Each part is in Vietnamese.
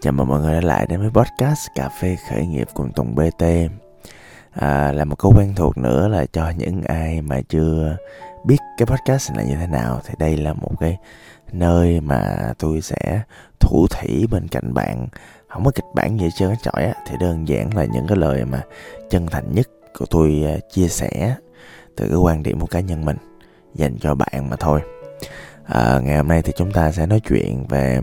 Chào mừng mọi người đã lại đến với podcast Cà phê khởi nghiệp cùng Tùng BT à, Là một câu quen thuộc nữa là cho những ai mà chưa biết cái podcast này là như thế nào Thì đây là một cái nơi mà tôi sẽ thủ thủy bên cạnh bạn. Không có kịch bản gì hết trơn trọi á Thì đơn giản là những cái lời mà chân thành nhất của tôi à, chia sẻ Từ cái quan điểm của cá nhân mình Dành cho bạn mà thôi. À, Ngày hôm nay thì chúng ta sẽ nói chuyện về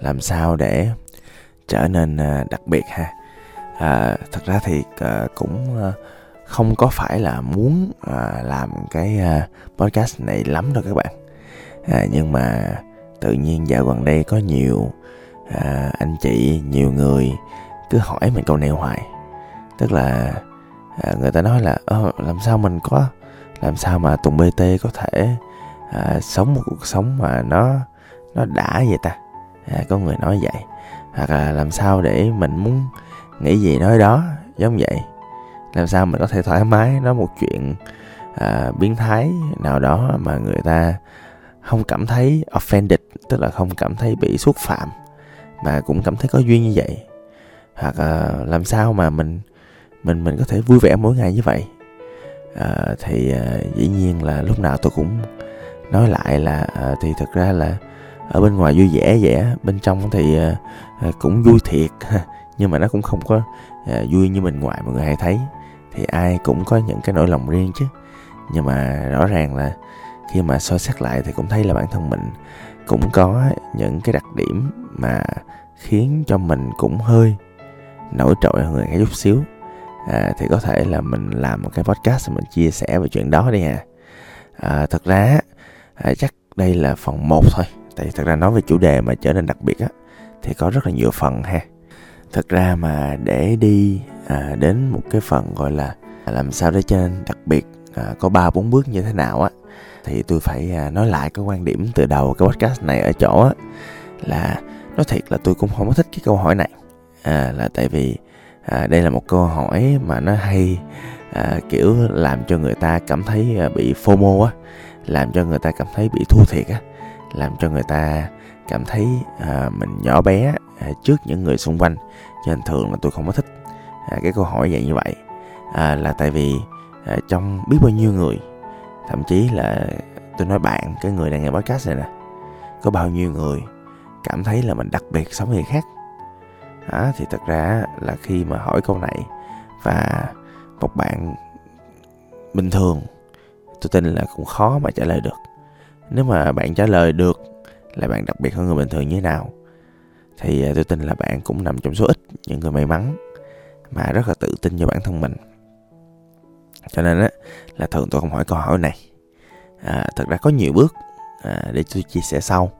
làm sao để trở nên à, đặc biệt ha. À, thật ra thì à, cũng à, không có phải là muốn làm cái podcast này lắm đâu các bạn. À, nhưng mà tự nhiên dạo gần đây có nhiều à, anh chị nhiều người cứ hỏi mình câu này hoài. Tức là à, người ta nói là làm sao mình có làm sao mà tùng bt có thể à, sống một cuộc sống mà nó nó đã vậy ta? À, có người nói vậy hoặc là làm sao để mình muốn nghĩ gì nói đó giống vậy. Làm sao mình có thể thoải mái nói một chuyện à, biến thái nào đó mà người ta không cảm thấy offended tức là không cảm thấy bị xúc phạm mà cũng cảm thấy có duyên như vậy. Hoặc à, làm sao mà mình mình mình có thể vui vẻ mỗi ngày như vậy. À, thì à, dĩ nhiên là lúc nào tôi cũng nói lại là à, thì thực ra là ở bên ngoài vui vẻ vẻ bên trong thì ờ, ờ, cũng vui thiệt. Nhưng mà nó cũng không có ờ, vui như bên ngoài mọi người hay thấy. Thì ai cũng có những cái nỗi lòng riêng chứ. Nhưng mà rõ ràng là khi mà so xét lại thì cũng thấy là bản thân mình cũng có những cái đặc điểm mà khiến cho mình cũng hơi nổi trội hơn người khác chút xíu. À, thì có thể là mình làm một cái podcast mình chia sẻ về chuyện đó đi à, à thật ra à, chắc đây là phần 1 thôi tại thật ra nói về chủ đề mà trở nên đặc biệt á thì có rất là nhiều phần ha. Thật ra mà để đi à, đến một cái phần gọi là làm sao để cho nên đặc biệt à, có ba bốn bước như thế nào á thì tôi phải à, nói lại cái quan điểm từ đầu cái podcast này ở chỗ á là nói thiệt là tôi cũng không có thích cái câu hỏi này. À, là tại vì à, đây là một câu hỏi mà nó hay à, kiểu làm cho người ta cảm thấy à, bị fomo á làm cho người ta cảm thấy bị thua thiệt á làm cho người ta cảm thấy à, mình nhỏ bé à, trước những người xung quanh. Cho nên thường là tôi không có thích à, cái câu hỏi dạng như vậy. À, là tại vì à, trong biết bao nhiêu người thậm chí là tôi nói bạn cái người đang nghe podcast này nè có bao nhiêu người cảm thấy là mình đặc biệt sống người khác? À, thì thật ra là khi mà hỏi câu này và một bạn bình thường tôi tin là cũng khó mà trả lời được nếu mà bạn trả lời được là bạn đặc biệt hơn người bình thường như thế nào thì à, tôi tin là bạn cũng nằm trong số ít những người may mắn mà rất là tự tin cho bản thân mình. Cho nên á là thường tôi không hỏi câu hỏi này. À, thật ra có nhiều bước à, để tôi chia sẻ sau.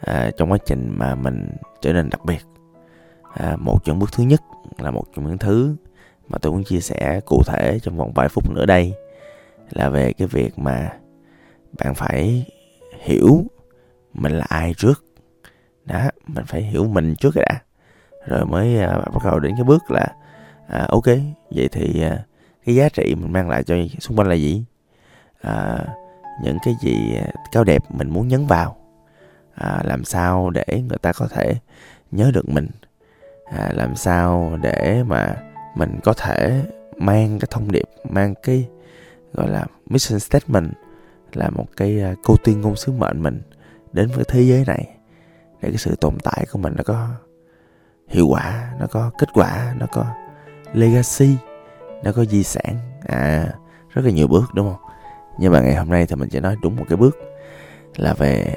À, trong quá trình mà mình trở nên đặc biệt à, một trong bước thứ nhất là một trong những thứ mà tôi muốn chia sẻ cụ thể trong vòng vài phút nữa đây là về cái việc mà bạn phải hiểu mình là ai trước. Đó mình phải hiểu mình trước cái đã. Rồi mới à, bắt đầu đến cái bước là à, ok vậy thì à, cái giá trị mình mang lại cho xung quanh là gì? À, những cái gì à, cao đẹp mình muốn nhấn vào. À, làm sao để người ta có thể nhớ được mình? À, làm sao để mà mình có thể mang cái thông điệp mang cái gọi là mission statement là một cái à, cô câu tuyên ngôn sứ mệnh mình đến với thế giới này. Để cái sự tồn tại của mình nó có hiệu quả nó có kết quả nó có legacy nó có di sản. À rất là nhiều bước đúng không? Nhưng mà ngày hôm nay thì mình sẽ nói đúng một cái bước là về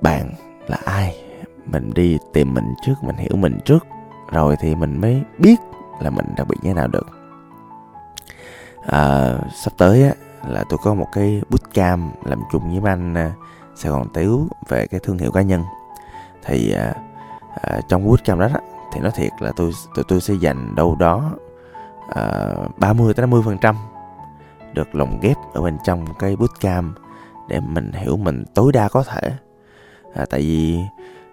bạn là ai. Mình đi tìm mình trước mình hiểu mình trước rồi thì mình mới biết là mình đặc biệt như thế nào được. À, sắp tới á là tôi có một cái bootcamp làm chung với anh à, Sài Gòn Tiếu về cái thương hiệu cá nhân. Thì à, à, trong bootcamp đó, đó thì nói thiệt là tôi tôi tôi sẽ dành đâu đó à, 30 tới 50 phần trăm được lồng ghép ở bên trong cái bootcamp để mình hiểu mình tối đa có thể. À, tại vì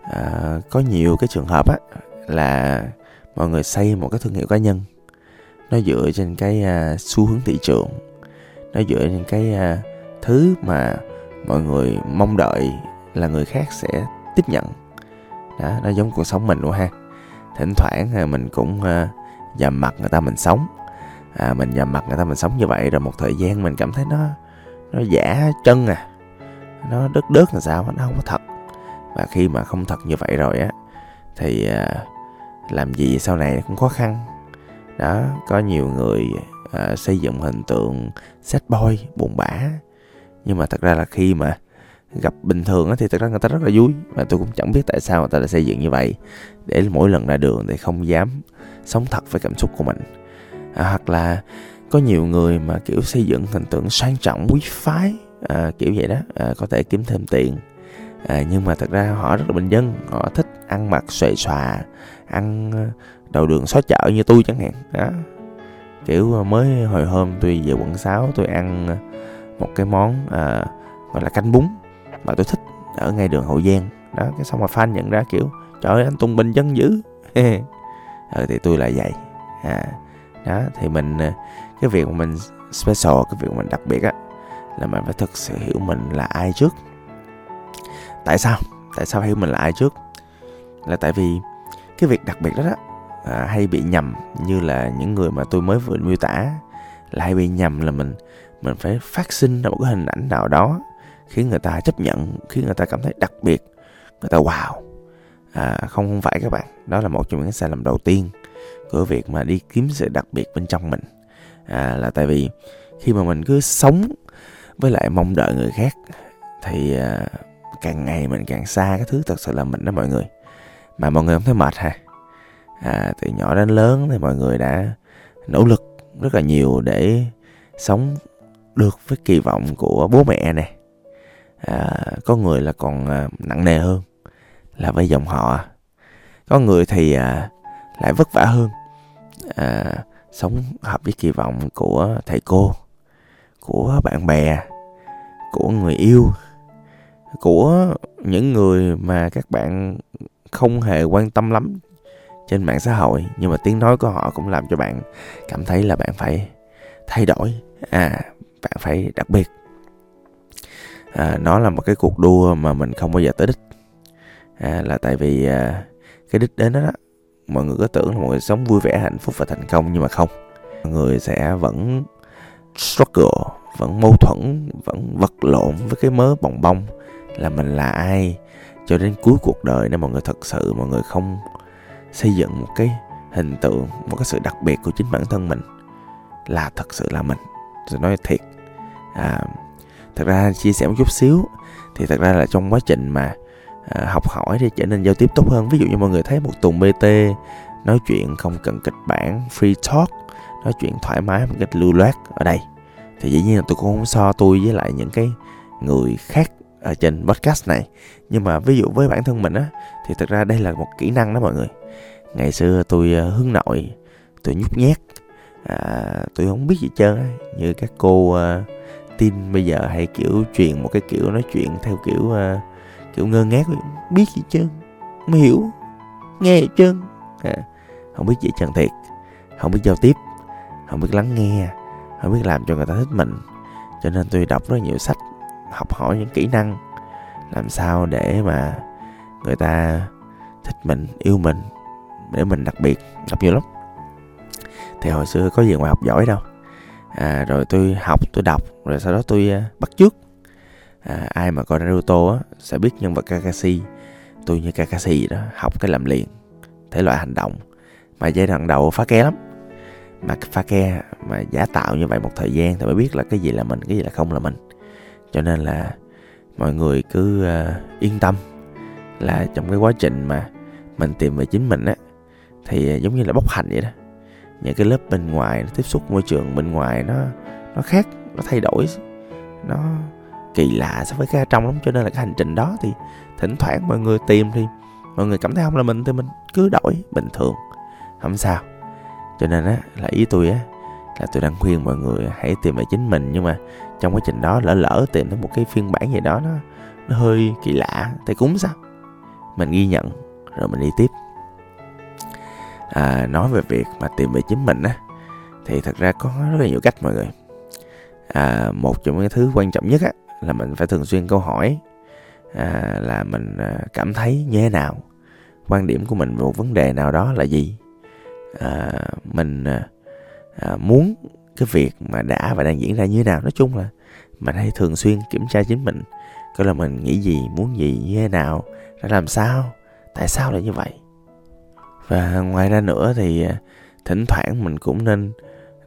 à, có nhiều cái trường hợp á là mọi người xây một cái thương hiệu cá nhân nó dựa trên cái à, xu hướng thị trường nó dựa trên cái à, thứ mà mọi người mong đợi là người khác sẽ tiếp nhận. Đó nó giống cuộc sống mình luôn ha. Thỉnh thoảng à, mình cũng à, uh, dầm mặt người ta mình sống. À, mình dầm mặt người ta mình sống như vậy rồi một thời gian mình cảm thấy nó nó giả chân à. Nó đứt đứt là sao nó không có thật. Và khi mà không thật như vậy rồi á thì uh, làm gì sau này cũng khó khăn. Đó có nhiều người à, xây dựng hình tượng sad boy buồn bã. Nhưng mà thật ra là khi mà gặp bình thường thì thật ra người ta rất là vui. Và tôi cũng chẳng biết tại sao người ta lại xây dựng như vậy. Để mỗi lần ra đường thì không dám sống thật với cảm xúc của mình. À, hoặc là có nhiều người mà kiểu xây dựng hình tượng sang trọng quý phái à, kiểu vậy đó à, có thể kiếm thêm tiền. À, nhưng mà thật ra họ rất là bình dân họ thích ăn mặc xòe xòa ăn à, đầu đường xó chợ như tôi chẳng hạn. Đó kiểu ờ, mới hồi hôm tôi về quận 6 tôi ăn ờ, một cái món à, gọi là canh bún mà tôi thích ở ngay đường hậu giang. Đó cái xong mà fan nhận ra kiểu trời ơi anh tung bình dân dữ. Ừ, thì tôi lại vậy. À đó thì mình cái việc mà mình special cái việc mà mình đặc biệt á là mình phải thực sự hiểu mình là ai trước. Tại sao? Tại sao hiểu mình là ai trước? Là tại vì cái việc đặc biệt đó, đó à, hay bị nhầm như là những người mà tôi mới vừa miêu tả là hay bị nhầm là mình mình phải phát sinh ra một cái hình ảnh nào đó khiến người ta chấp nhận khiến người ta cảm thấy đặc biệt người ta wow. À, không không phải các bạn. Đó là một trong những sai lầm đầu tiên của việc mà đi kiếm sự đặc biệt bên trong mình. À, là tại vì khi mà mình cứ sống với lại mong đợi người khác thì à, càng ngày mình càng xa cái thứ thật sự là mình đó mọi người. Mà mọi người không thấy mệt ha? À, từ nhỏ đến lớn thì mọi người đã nỗ lực rất là nhiều để sống được với kỳ vọng của bố mẹ này à, có người là còn à, nặng nề hơn là với dòng họ. Có người thì à, lại vất vả hơn. À, sống hợp với kỳ vọng của thầy cô của bạn bè của người yêu của những người mà các bạn không hề quan tâm lắm trên mạng xã hội nhưng mà tiếng nói của họ cũng làm cho bạn cảm thấy là bạn phải thay đổi. À bạn phải đặc biệt. À, nó là một cái cuộc đua mà mình không bao giờ tới đích. À, là tại vì à, cái đích đến đó, đó mọi người có tưởng là mọi người sống vui vẻ hạnh phúc và thành công nhưng mà không. Mọi người sẽ vẫn struggle vẫn mâu thuẫn vẫn vật lộn với cái mớ bồng bông là mình là ai cho đến cuối cuộc đời nếu mọi người thật sự mọi người không xây dựng một cái hình tượng một cái sự đặc biệt của chính bản thân mình là thật sự là mình. Tôi nói thiệt. À, thật ra chia sẻ một chút xíu thì thật ra là trong quá trình mà à, học hỏi để trở nên giao tiếp tốt hơn. Ví dụ như mọi người thấy một tùng bt nói chuyện không cần kịch bản free talk nói chuyện thoải mái một cách lưu loát ở đây. Thì dĩ nhiên là tôi cũng không so tôi với lại những cái người khác ở trên podcast này. Nhưng mà ví dụ với bản thân mình á thì thật ra đây là một kỹ năng đó mọi người ngày xưa tôi ờ, hướng nội tôi nhút nhát. À, tôi không biết gì trơn như các cô ờ, à, tin bây giờ hay kiểu truyền một cái kiểu nói chuyện theo kiểu à, kiểu ngơ ngác. Biết gì trơn không hiểu nghe gì trơn. À, không biết gì trơn thiệt. Không biết giao tiếp không biết lắng nghe không biết làm cho người ta thích mình. Cho nên tôi đọc rất nhiều sách học hỏi những kỹ năng làm sao để mà người ta thích mình yêu mình để mình đặc biệt đọc nhiều lắm. Thì hồi xưa có gì ngoài học giỏi đâu. À, rồi tôi học tôi đọc rồi sau đó tôi uh, bắt chước. À, ai mà coi Naruto á sẽ biết nhân vật Kakashi. Tôi như Kakashi vậy đó học cái làm liền thể loại hành động. Mà giai đoạn đầu phá ke lắm. Mà phá ke mà giả tạo như vậy một thời gian thì mới biết là cái gì là mình cái gì là không là mình. Cho nên là mọi người cứ uh, yên tâm là trong cái quá trình mà mình tìm về chính mình á thì giống như là bốc hành vậy đó. Những cái lớp bên ngoài nó tiếp xúc môi trường bên ngoài nó nó khác, nó thay đổi, nó kỳ lạ so với cái trong lắm. Cho nên là cái hành trình đó thì thỉnh thoảng mọi người tìm thì mọi người cảm thấy không là mình, thì mình cứ đổi bình thường. Không sao. Cho nên á, là ý tôi á, là tôi đang khuyên mọi người hãy tìm về chính mình. Nhưng mà trong quá trình đó lỡ lỡ tìm thấy một cái phiên bản gì đó nó nó hơi kỳ lạ thì cũng sao. Mình ghi nhận, rồi mình đi tiếp à, nói về việc mà tìm về chính mình á thì thật ra có rất là nhiều cách mọi người. À, một trong những thứ quan trọng nhất á là mình phải thường xuyên câu hỏi à, là mình à, cảm thấy như thế nào? Quan điểm của mình về một vấn đề nào đó là gì? À, mình à, à muốn cái việc mà đã và đang diễn ra như thế nào? Nói chung là mình hãy thường xuyên kiểm tra chính mình. Coi là mình nghĩ gì muốn gì như thế nào đã làm sao tại sao lại như vậy? Và ngoài ra nữa thì à, thỉnh thoảng mình cũng nên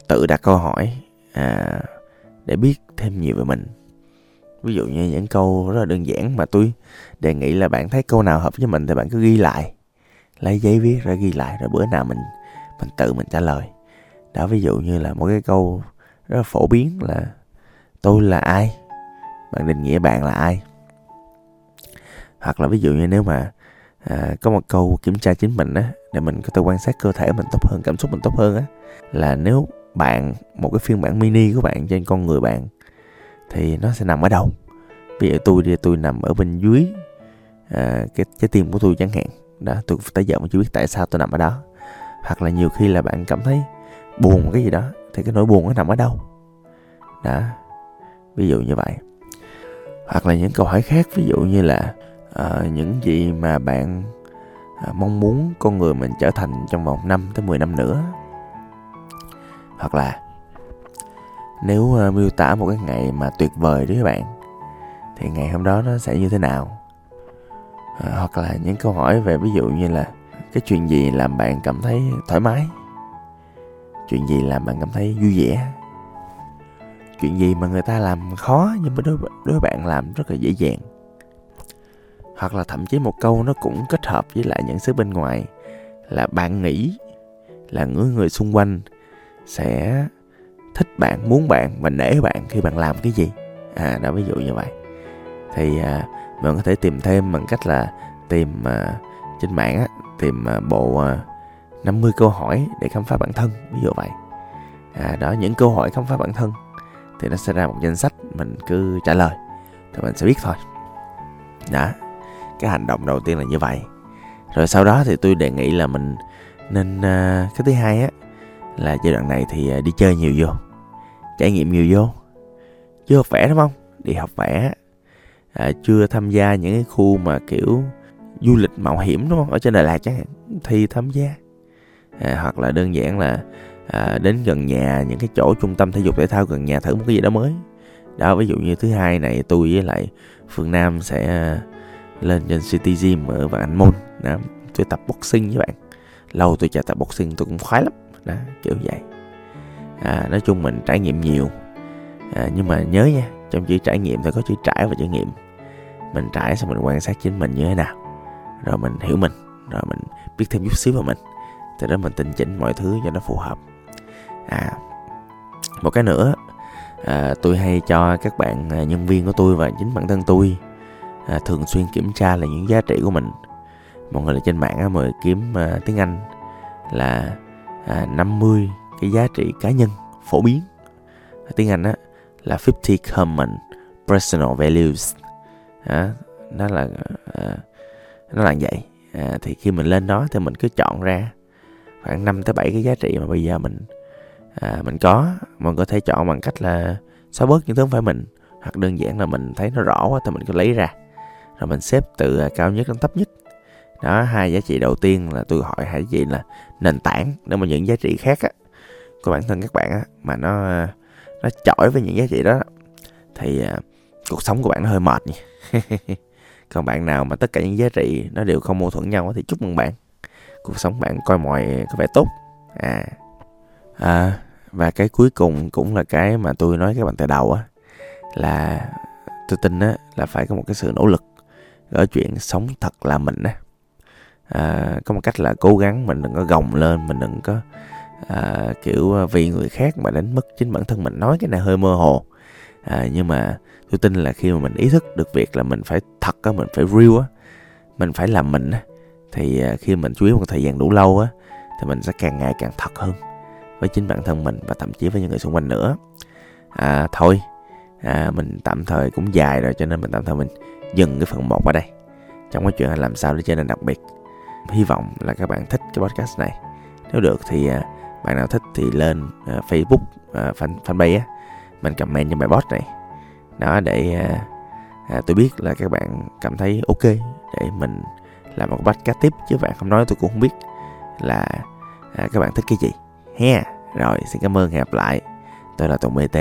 tự đặt câu hỏi à, để biết thêm nhiều về mình. Ví dụ như những câu rất là đơn giản mà tôi đề nghị là bạn thấy câu nào hợp với mình thì bạn cứ ghi lại. Lấy giấy viết ra ghi lại rồi bữa nào mình mình tự mình trả lời. Đó ví dụ như là một cái câu rất là phổ biến là tôi là ai? Bạn định nghĩa bạn là ai? Hoặc là ví dụ như nếu mà à, có một câu kiểm tra chính mình á để mình có thể quan sát cơ thể mình tốt hơn cảm xúc mình tốt hơn á là nếu bạn một cái phiên bản mini của bạn trên con người bạn thì nó sẽ nằm ở đâu? Ví dụ tôi thì tôi nằm ở bên dưới à, cái trái tim của tôi chẳng hạn đó tôi tới giờ mà chưa biết tại sao tôi nằm ở đó. Hoặc là nhiều khi là bạn cảm thấy buồn cái gì đó thì cái nỗi buồn nó nằm ở đâu? Đó ví dụ như vậy. Hoặc là những câu hỏi khác ví dụ như là à, những gì mà bạn à, mong muốn con người mình trở thành trong vòng 5 tới 10 năm nữa. Hoặc là nếu à, miêu tả một cái ngày mà tuyệt vời đối với bạn thì ngày hôm đó nó sẽ như thế nào? À, hoặc là những câu hỏi về ví dụ như là cái chuyện gì làm bạn cảm thấy thoải mái? Chuyện gì làm bạn cảm thấy vui vẻ? Chuyện gì mà người ta làm khó nhưng mà đối đối với bạn làm rất là dễ dàng? Hoặc là thậm chí một câu nó cũng kết hợp với lại những thứ bên ngoài. Là bạn nghĩ là người người xung quanh sẽ thích bạn muốn bạn và nể bạn khi bạn làm cái gì. À đó ví dụ như vậy. Thì à, bạn có thể tìm thêm bằng cách là tìm à, trên mạng á tìm à, bộ à, 50 câu hỏi để khám phá bản thân ví dụ vậy. À, đó những câu hỏi khám phá bản thân thì nó sẽ ra một danh sách mình cứ trả lời thì mình sẽ biết thôi. Đó cái hành động đầu tiên là như vậy. Rồi sau đó thì tôi đề nghị là mình nên uh, cái thứ hai á là giai đoạn này thì uh, đi chơi nhiều vô trải nghiệm nhiều vô. Chưa học vẽ đúng không? Đi học vẽ à, chưa tham gia những cái khu mà kiểu du lịch mạo hiểm đúng không? Ở trên Đà Lạt chẳng hạn thì tham gia. À, hoặc là đơn giản là à, đến gần nhà những cái chỗ trung tâm thể dục thể thao gần nhà thử một cái gì đó mới. Đó ví dụ như thứ hai này tôi với lại phương nam sẽ à, lên trên city gym ở vạn anh môn đó tôi tập boxing với bạn. Lâu tôi chạy tập boxing tôi cũng khoái lắm. Đó kiểu vậy. À, nói chung mình trải nghiệm nhiều. À, nhưng mà nhớ nha trong chữ trải nghiệm thì có chữ trải và trải nghiệm. Mình trải xong mình quan sát chính mình như thế nào. Rồi mình hiểu mình rồi mình biết thêm chút xíu vào mình. Từ đó mình tinh chỉnh mọi thứ cho nó phù hợp. À một cái nữa à, tôi hay cho các bạn à, nhân viên của tôi và chính bản thân tôi à, thường xuyên kiểm tra là những giá trị của mình. Mọi người là trên mạng á, mời kiếm à, tiếng Anh là à, 50 cái giá trị cá nhân phổ biến. À, tiếng Anh á là 50 common personal values. À, nó là à, nó là vậy. À, thì khi mình lên đó thì mình cứ chọn ra khoảng 5 tới 7 cái giá trị mà bây giờ mình à, mình có. Mình có thể chọn bằng cách là xóa bớt những thứ không phải mình hoặc đơn giản là mình thấy nó rõ quá thì mình cứ lấy ra rồi mình xếp từ à, cao nhất đến thấp nhất. Đó hai giá trị đầu tiên là tôi hỏi hai giá trị là nền tảng để mà những giá trị khác á của bản thân các bạn á mà nó à, nó chỏi với những giá trị đó thì uh, cuộc sống của bạn nó hơi mệt nhỉ. còn bạn nào mà tất cả những giá trị nó đều không mâu thuẫn nhau thì chúc mừng bạn. Cuộc sống bạn coi mọi có vẻ tốt. À à và cái cuối cùng cũng là cái mà tôi nói các bạn từ đầu á là tôi tin á là phải có một cái sự nỗ lực ở chuyện sống thật là mình á. À, có một cách là cố gắng mình đừng có gồng lên mình đừng có à, kiểu à, vì người khác mà đánh mất chính bản thân mình. Nói cái này hơi mơ hồ. À, nhưng mà tôi tin là khi mà mình ý thức được việc là mình phải thật á mình phải real á mình phải làm mình á thì à, khi mình chú ý một thời gian đủ lâu á thì mình sẽ càng ngày càng thật hơn với chính bản thân mình và thậm chí với những người xung quanh nữa. À, thôi à, mình tạm thời cũng dài rồi cho nên mình tạm thời mình dừng cái phần 1 ở đây. Trong cái chuyện là làm sao để trở nên đặc biệt. Hy vọng là các bạn thích cái podcast này. Nếu được thì à, bạn nào thích thì lên à, Facebook à, fan fanpage á. Mình comment cho bài post này. Đó để à, tôi biết là các bạn cảm thấy ok để mình làm một podcast tiếp chứ bạn không nói tôi cũng không biết là à, các bạn thích cái gì. He rồi xin cảm ơn hẹn gặp lại. Tôi là tùng bt